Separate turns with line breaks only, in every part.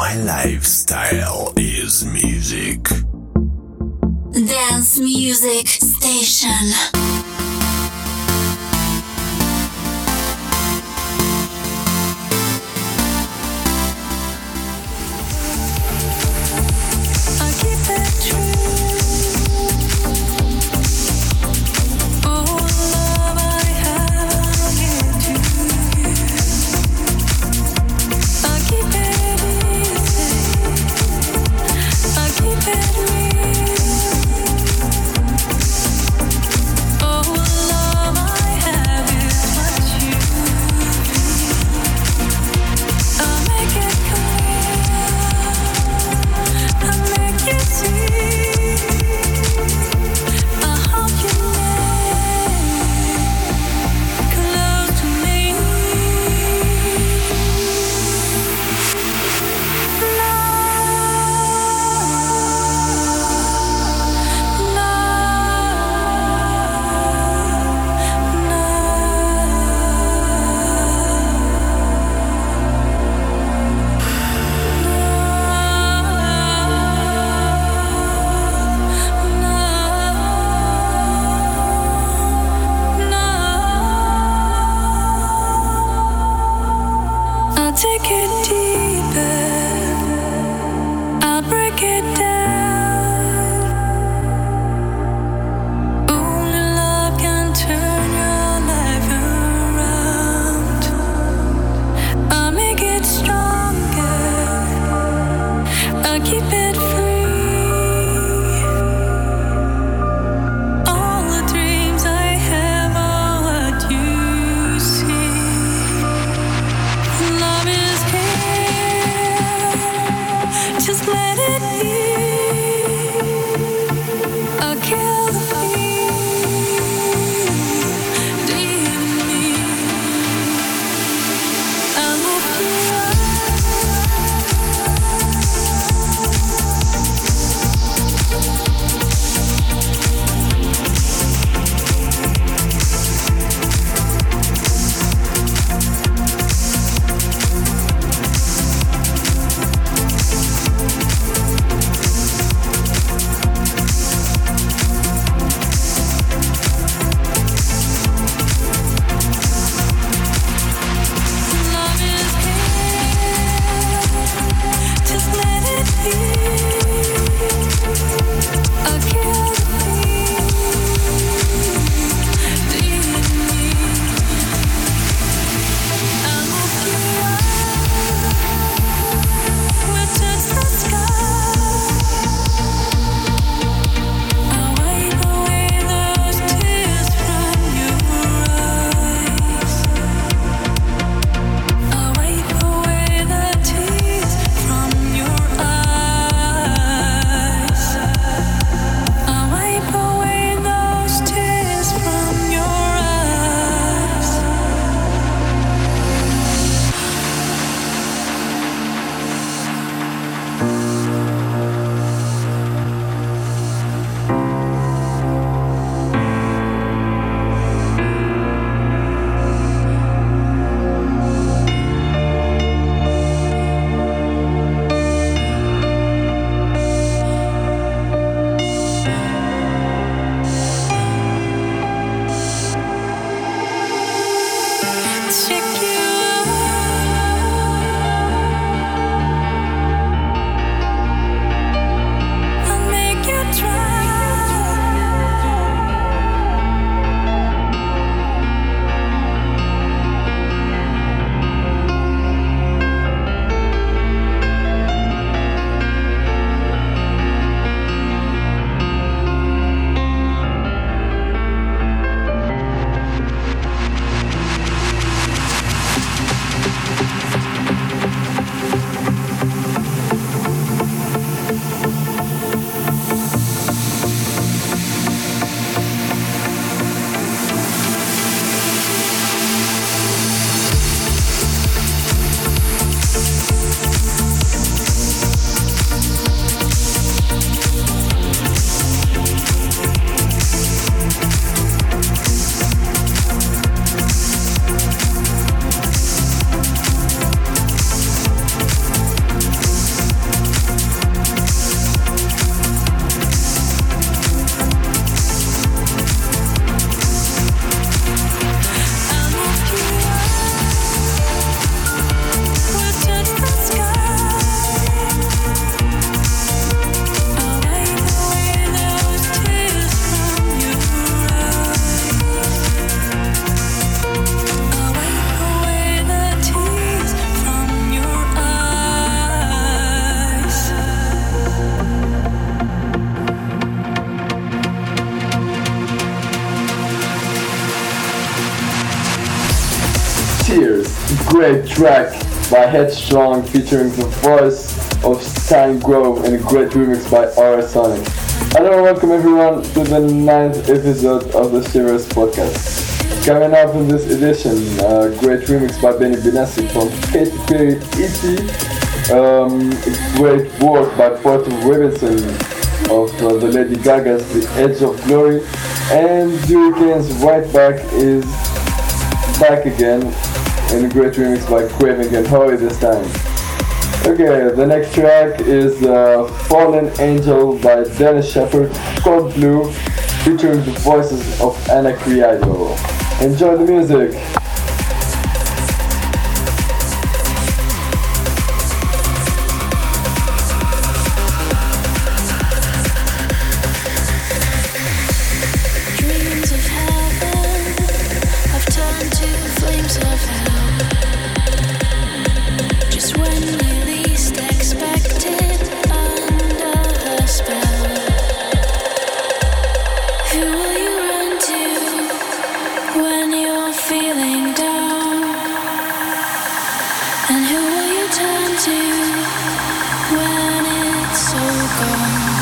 My lifestyle is music.
Dance Music Station.
keep it you track by Headstrong featuring the voice of Stine Grove and a great remix by Aurosonic. Hello and welcome everyone to the ninth episode of the Shivers Podcast. Coming up in this edition, a great remix by Benny Benassi from Katy Perry E.T. Um, great work by Porter Robinson of uh, the Lady Gaga's The Edge of Glory and Yuri Kane's Right Back is back again in a great remix by Craving and Howe this time. Okay, the next track is uh, Fallen Angel by Dennis Sheperd Cold Blue, featuring the voices of Ana Criado. Enjoy the music!
To when it's all gone?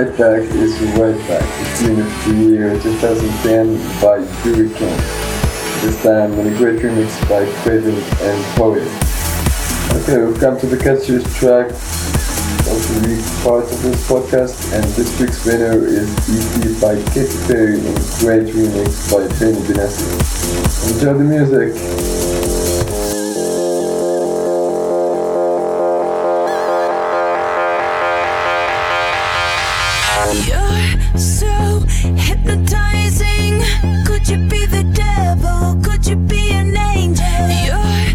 Right Back is Right Back. It's in the year 2010 by Yuri Kane. This time in a great remix by Craving and Poet. Okay, we've come to the catchiest track of the week part of this podcast, and this week's winner is E.T. by Katy Perry and great remix by Benny Benassi. Enjoy the music!
You're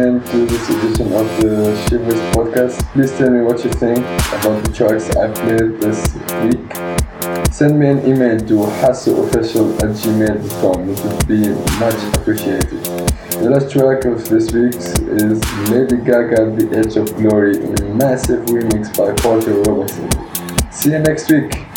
in to this edition of the Shivers podcast. Please tell me what you think about the tracks I played this week. Send me an email to hassoofficial at gmail.com. It would be much appreciated. The last track of this week is Lady Gaga, The Edge of Glory, a massive remix by Porter Robinson. See you next week.